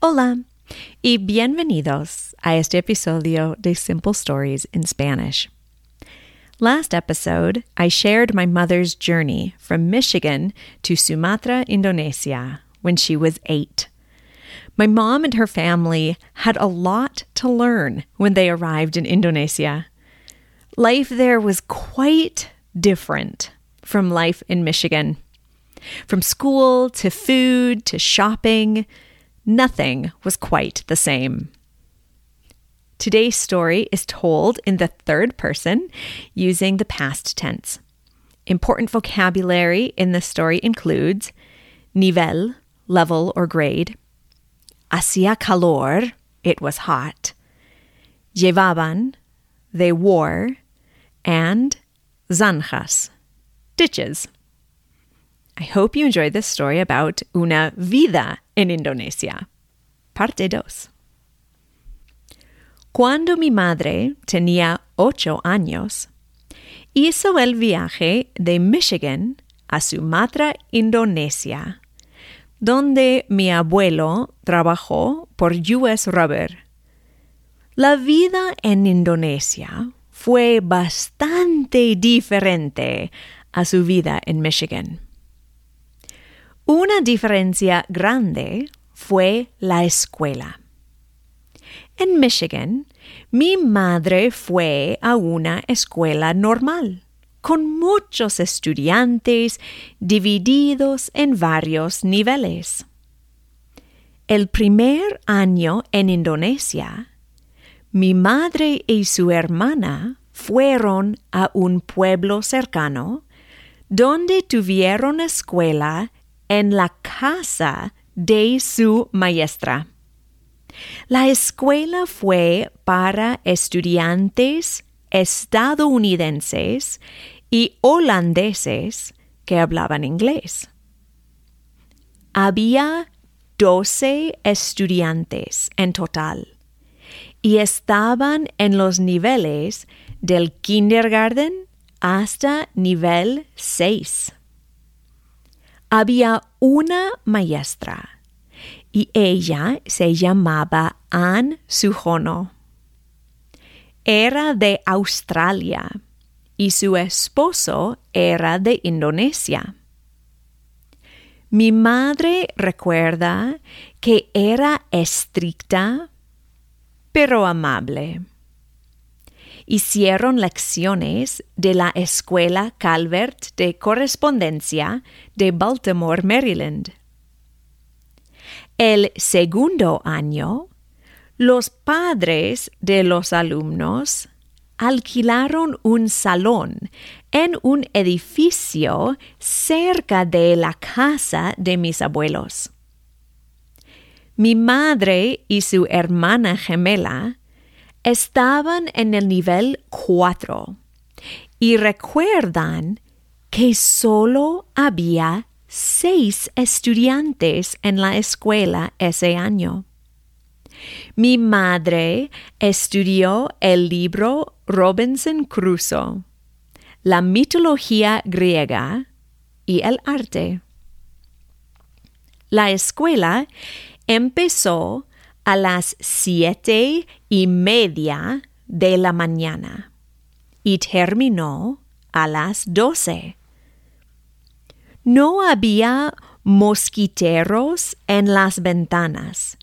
Hola y bienvenidos a este episodio de Simple Stories in Spanish. Last episode, I shared my mother's journey from Michigan to Sumatra, Indonesia, when she was eight. My mom and her family had a lot to learn when they arrived in Indonesia. Life there was quite different from life in Michigan. From school to food to shopping, nothing was quite the same. Today's story is told in the third person using the past tense. Important vocabulary in the story includes nivel, level or grade, hacía calor, it was hot, llevaban, they wore, and zanjas, ditches. I hope you enjoyed this story about una vida en Indonesia. Parte 2. Cuando mi madre tenía ocho años, hizo el viaje de Michigan a Sumatra, Indonesia, donde mi abuelo trabajó por US Rubber. La vida en Indonesia fue bastante diferente a su vida en Michigan. Una diferencia grande fue la escuela. En Michigan, mi madre fue a una escuela normal, con muchos estudiantes divididos en varios niveles. El primer año en Indonesia, mi madre y su hermana fueron a un pueblo cercano donde tuvieron escuela en la casa de su maestra. La escuela fue para estudiantes estadounidenses y holandeses que hablaban inglés. Había doce estudiantes en total y estaban en los niveles del kindergarten hasta nivel 6 había una maestra y ella se llamaba Anne Sujono. Era de Australia y su esposo era de Indonesia. Mi madre recuerda que era estricta pero amable hicieron lecciones de la Escuela Calvert de Correspondencia de Baltimore, Maryland. El segundo año, los padres de los alumnos alquilaron un salón en un edificio cerca de la casa de mis abuelos. Mi madre y su hermana gemela estaban en el nivel 4 y recuerdan que solo había seis estudiantes en la escuela ese año. Mi madre estudió el libro Robinson Crusoe, la mitología griega y el arte. La escuela empezó a las siete y media de la mañana y terminó a las doce. No había mosquiteros en las ventanas.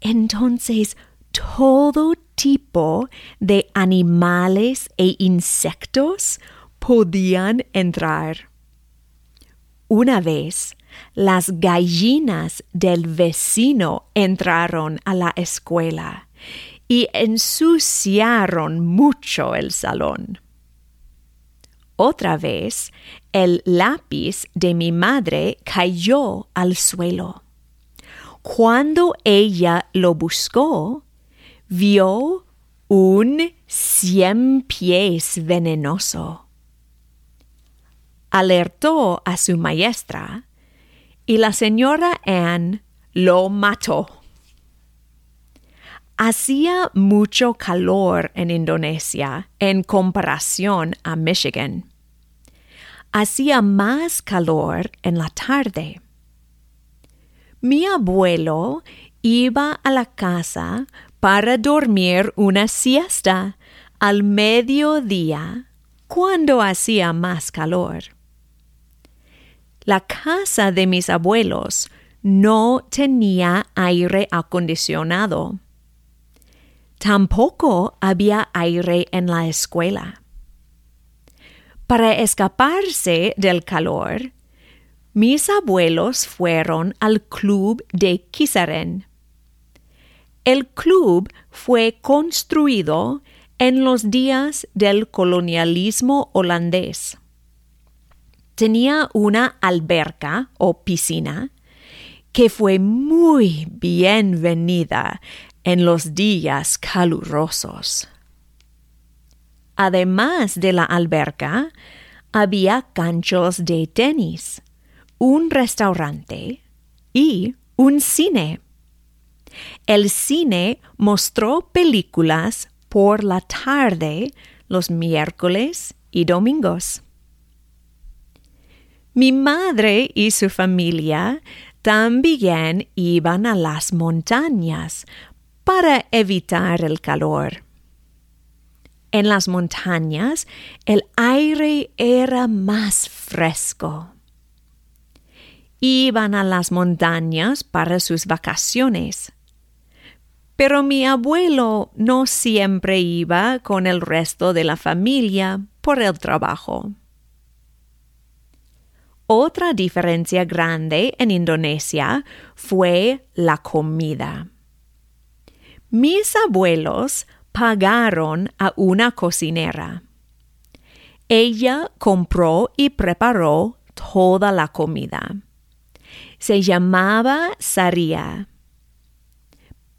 Entonces todo tipo de animales e insectos podían entrar. Una vez las gallinas del vecino entraron a la escuela y ensuciaron mucho el salón. Otra vez, el lápiz de mi madre cayó al suelo. Cuando ella lo buscó, vio un cien pies venenoso. Alertó a su maestra y la señora Anne lo mató. Hacía mucho calor en Indonesia en comparación a Michigan. Hacía más calor en la tarde. Mi abuelo iba a la casa para dormir una siesta al mediodía cuando hacía más calor. La casa de mis abuelos no tenía aire acondicionado. Tampoco había aire en la escuela. Para escaparse del calor, mis abuelos fueron al club de Kisaren. El club fue construido en los días del colonialismo holandés. Tenía una alberca o piscina que fue muy bienvenida en los días calurosos. Además de la alberca, había canchos de tenis, un restaurante y un cine. El cine mostró películas por la tarde los miércoles y domingos. Mi madre y su familia también iban a las montañas para evitar el calor. En las montañas el aire era más fresco. Iban a las montañas para sus vacaciones. Pero mi abuelo no siempre iba con el resto de la familia por el trabajo. Otra diferencia grande en Indonesia fue la comida. Mis abuelos pagaron a una cocinera. Ella compró y preparó toda la comida. Se llamaba Saria.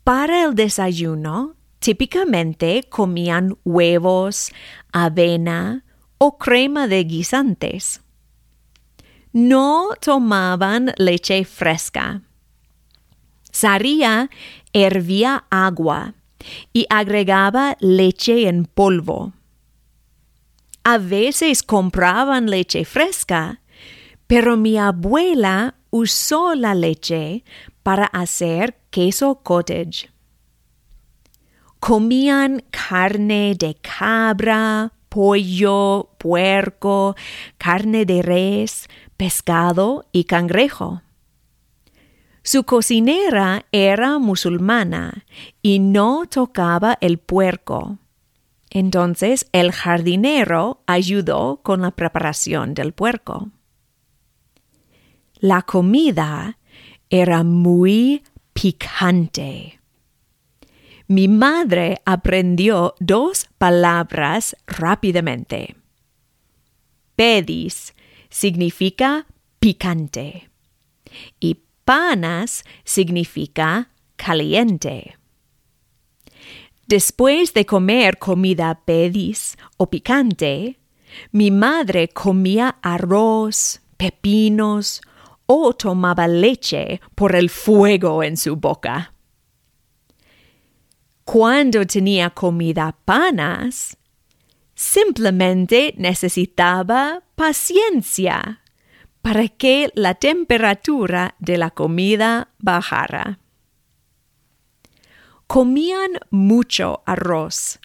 Para el desayuno, típicamente comían huevos, avena o crema de guisantes. No tomaban leche fresca. Saria hervía agua y agregaba leche en polvo. A veces compraban leche fresca, pero mi abuela usó la leche para hacer queso cottage. Comían carne de cabra, pollo, puerco, carne de res, pescado y cangrejo. Su cocinera era musulmana y no tocaba el puerco. Entonces el jardinero ayudó con la preparación del puerco. La comida era muy picante. Mi madre aprendió dos palabras rápidamente. Pedis significa picante y panas significa caliente. Después de comer comida pedis o picante, mi madre comía arroz, pepinos o tomaba leche por el fuego en su boca. Cuando tenía comida panas, simplemente necesitaba paciencia para que la temperatura de la comida bajara. Comían mucho arroz.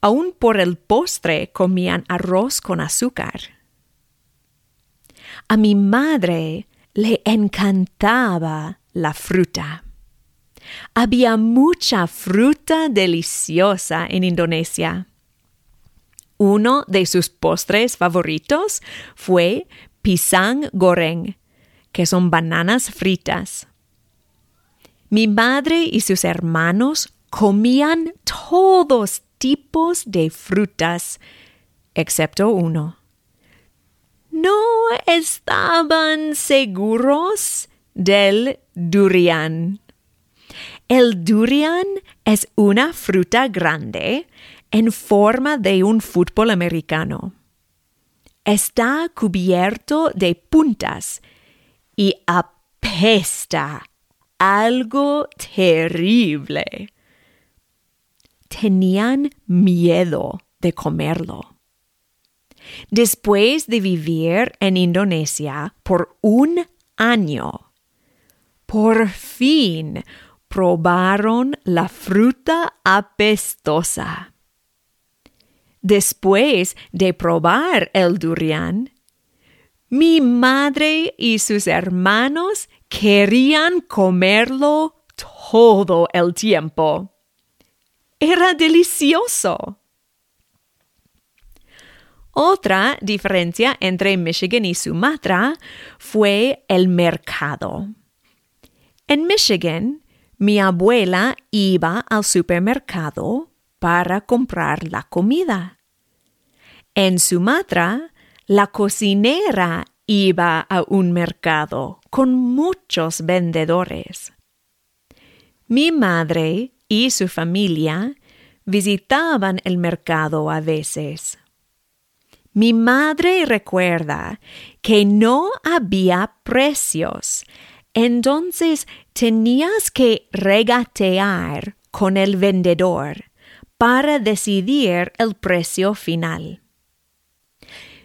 Aún por el postre comían arroz con azúcar. A mi madre le encantaba la fruta. Había mucha fruta deliciosa en Indonesia. Uno de sus postres favoritos fue pisang goreng, que son bananas fritas. Mi madre y sus hermanos comían todos tipos de frutas, excepto uno. No estaban seguros del durian. El durian es una fruta grande en forma de un fútbol americano está cubierto de puntas y apesta algo terrible. Tenían miedo de comerlo. Después de vivir en Indonesia por un año, por fin probaron la fruta apestosa. Después de probar el durian, mi madre y sus hermanos querían comerlo todo el tiempo. Era delicioso. Otra diferencia entre Michigan y Sumatra fue el mercado. En Michigan, mi abuela iba al supermercado para comprar la comida. En Sumatra, la cocinera iba a un mercado con muchos vendedores. Mi madre y su familia visitaban el mercado a veces. Mi madre recuerda que no había precios, entonces tenías que regatear con el vendedor para decidir el precio final.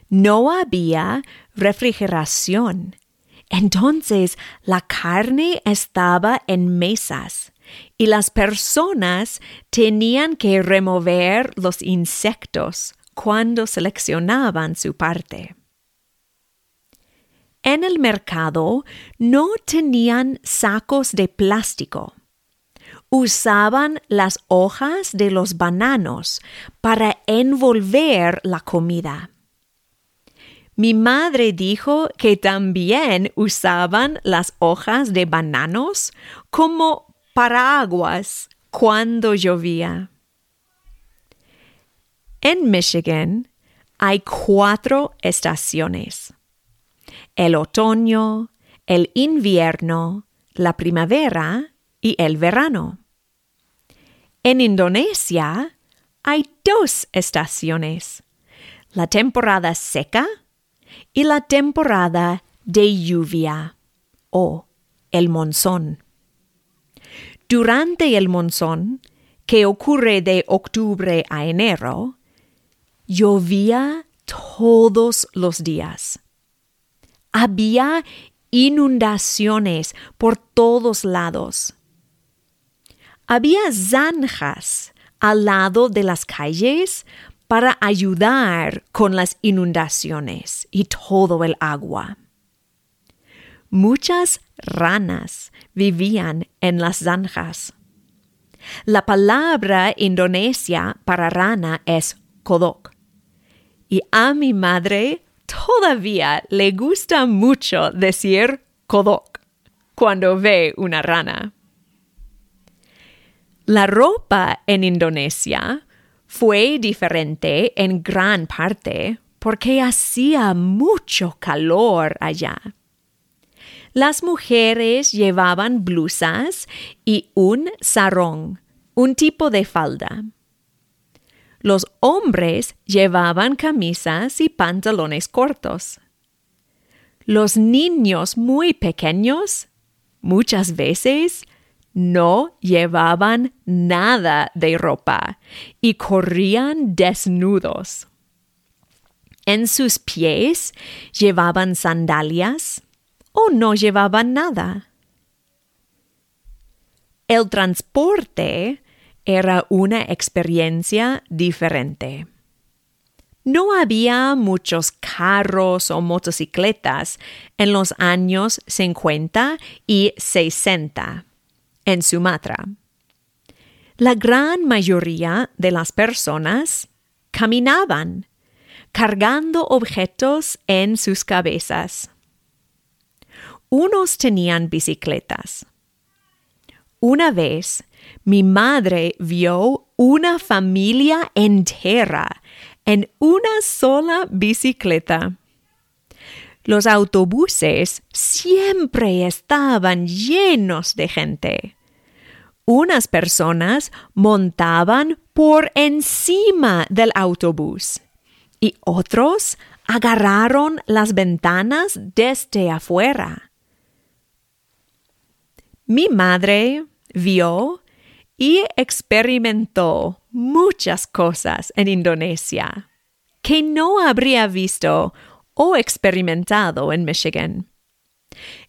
No había refrigeración, entonces la carne estaba en mesas y las personas tenían que remover los insectos cuando seleccionaban su parte. En el mercado no tenían sacos de plástico. Usaban las hojas de los bananos para envolver la comida. Mi madre dijo que también usaban las hojas de bananos como paraguas cuando llovía. En Michigan hay cuatro estaciones. El otoño, el invierno, la primavera y el verano. En Indonesia hay dos estaciones, la temporada seca y la temporada de lluvia o el monzón. Durante el monzón, que ocurre de octubre a enero, llovía todos los días. Había inundaciones por todos lados. Había zanjas al lado de las calles para ayudar con las inundaciones y todo el agua. Muchas ranas vivían en las zanjas. La palabra indonesia para rana es kodok. Y a mi madre todavía le gusta mucho decir kodok cuando ve una rana. La ropa en Indonesia fue diferente en gran parte porque hacía mucho calor allá. Las mujeres llevaban blusas y un sarong, un tipo de falda. Los hombres llevaban camisas y pantalones cortos. Los niños muy pequeños muchas veces no llevaban nada de ropa y corrían desnudos. En sus pies llevaban sandalias o no llevaban nada. El transporte era una experiencia diferente. No había muchos carros o motocicletas en los años 50 y 60 en Sumatra. La gran mayoría de las personas caminaban, cargando objetos en sus cabezas. Unos tenían bicicletas. Una vez mi madre vio una familia entera en una sola bicicleta. Los autobuses siempre estaban llenos de gente. Unas personas montaban por encima del autobús y otros agarraron las ventanas desde afuera. Mi madre vio y experimentó muchas cosas en Indonesia que no habría visto o experimentado en Michigan.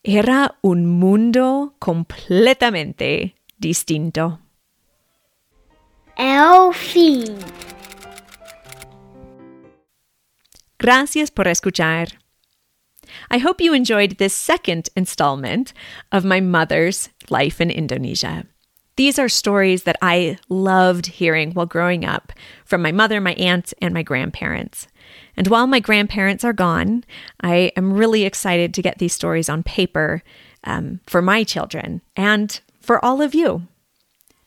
Era un mundo completamente distinto. El fin. Gracias por escuchar. I hope you enjoyed this second installment of my mother's life in Indonesia. These are stories that I loved hearing while growing up from my mother, my aunt, and my grandparents. And while my grandparents are gone, I am really excited to get these stories on paper um, for my children and for all of you.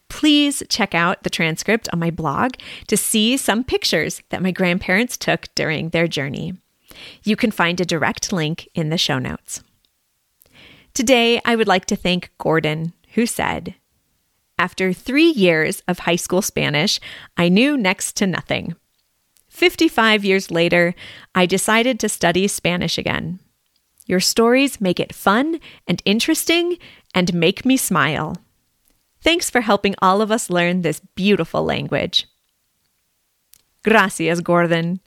Please check out the transcript on my blog to see some pictures that my grandparents took during their journey. You can find a direct link in the show notes. Today, I would like to thank Gordon, who said, After three years of high school Spanish, I knew next to nothing. 55 years later, I decided to study Spanish again. Your stories make it fun and interesting and make me smile. Thanks for helping all of us learn this beautiful language. Gracias, Gordon.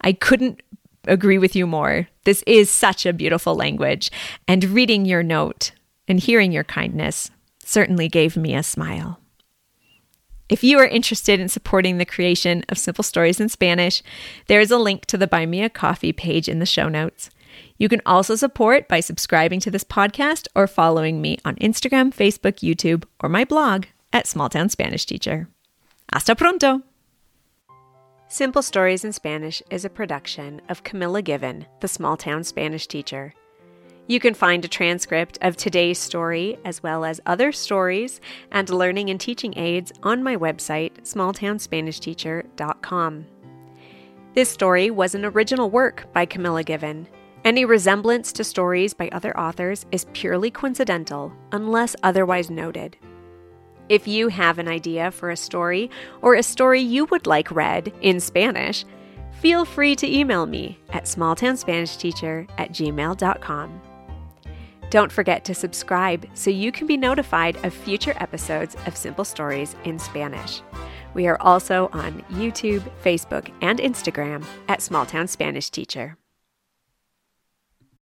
I couldn't agree with you more. This is such a beautiful language, and reading your note and hearing your kindness certainly gave me a smile. If you are interested in supporting the creation of Simple Stories in Spanish, there is a link to the Buy Me a Coffee page in the show notes. You can also support by subscribing to this podcast or following me on Instagram, Facebook, YouTube, or my blog at Small Town Spanish Teacher. Hasta pronto! Simple Stories in Spanish is a production of Camilla Given, the small town Spanish teacher. You can find a transcript of today's story, as well as other stories and learning and teaching aids on my website, smalltownspanishteacher.com. This story was an original work by Camilla Given. Any resemblance to stories by other authors is purely coincidental, unless otherwise noted. If you have an idea for a story or a story you would like read in Spanish, feel free to email me at smalltownspanishteacher at gmail.com. Don't forget to subscribe so you can be notified of future episodes of Simple Stories in Spanish. We are also on YouTube, Facebook, and Instagram at Small Town Spanish Teacher.